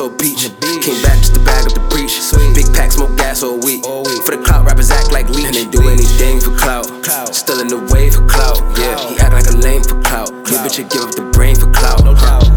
or beach. Came back just to bag up the breach. Big pack, smoke gas all week. For the clout, rappers act like leech. And they do anything for clout. Still in the way for clout. Yeah, he act like a lame for clout. Your bitch would give up the brain for clout.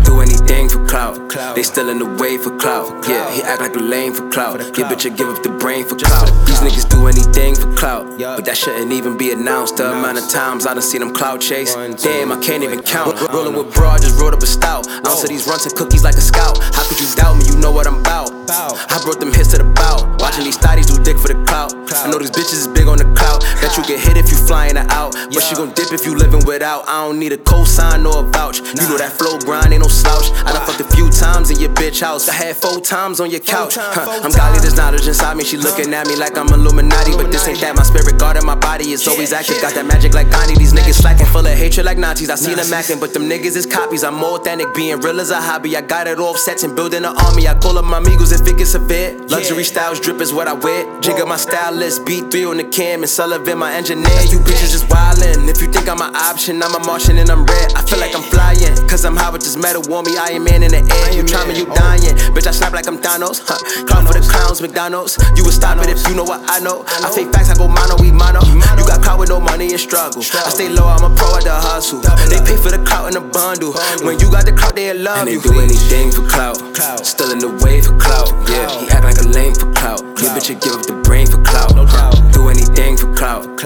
Do anything for clout. They still in the way for clout. Yeah, he act like a lame for clout. Your bitch would give up the brain for clout. These niggas do anything for clout. But that shouldn't even be announced. The amount of times I done seen them clout chase. Damn, I can't even count. Rolling with broad, just rolled up a stout. Ounce of these runs and cookies like a scout. How could you doubt me? You know what I'm about. I brought them hits to the bout. Watching these thotties do dick for the clout. I know these bitches is big on the clout. Bet you get hit if you flying her out. But she gon' dip if you living without. I don't need a cosign or a vouch. You know that flow grind ain't no slouch. I done fucked a few times in your bitch house. I had four times on your couch. Huh, I'm godly, there's knowledge inside me. She looking at me like I'm Illuminati. But this ain't that. My spirit guarding my body is always active. Got that magic like Gandhi. These niggas slacking, full of hatred like Nazis. I see them acting, but them niggas is copies. I'm more authentic, being real as a hobby. I got it off sets and building an army. I call up my amigos if it gets a severe. Luxury styles drip is what I wear. Jigger my stylist, beat three on the cam, and Sullivan my engineer. You bitches just wildin'. If you think I'm an option, I'm a Martian and I'm red. I feel like I'm flying, cause I'm high with this metal. Want me, Iron Man in the air. You try me, you dying. Bitch, I snap like I'm Thanos. Huh. Clown for the clowns, McDonald's. You would stop it if you know what I know. I fake facts, I go mono, we mono. You got caught with no money and struggle. I stay low, I'm a pro at the hustle. They pay for the clout in the bundle. When you got the clout, they love And they you. do anything for clout. Still in the way for clout. Yeah,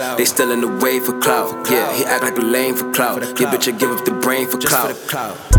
clout. They still in the way for clout. Yeah, he act like a lame for clout. Yeah, bitch would give up the brain for Just for the clout.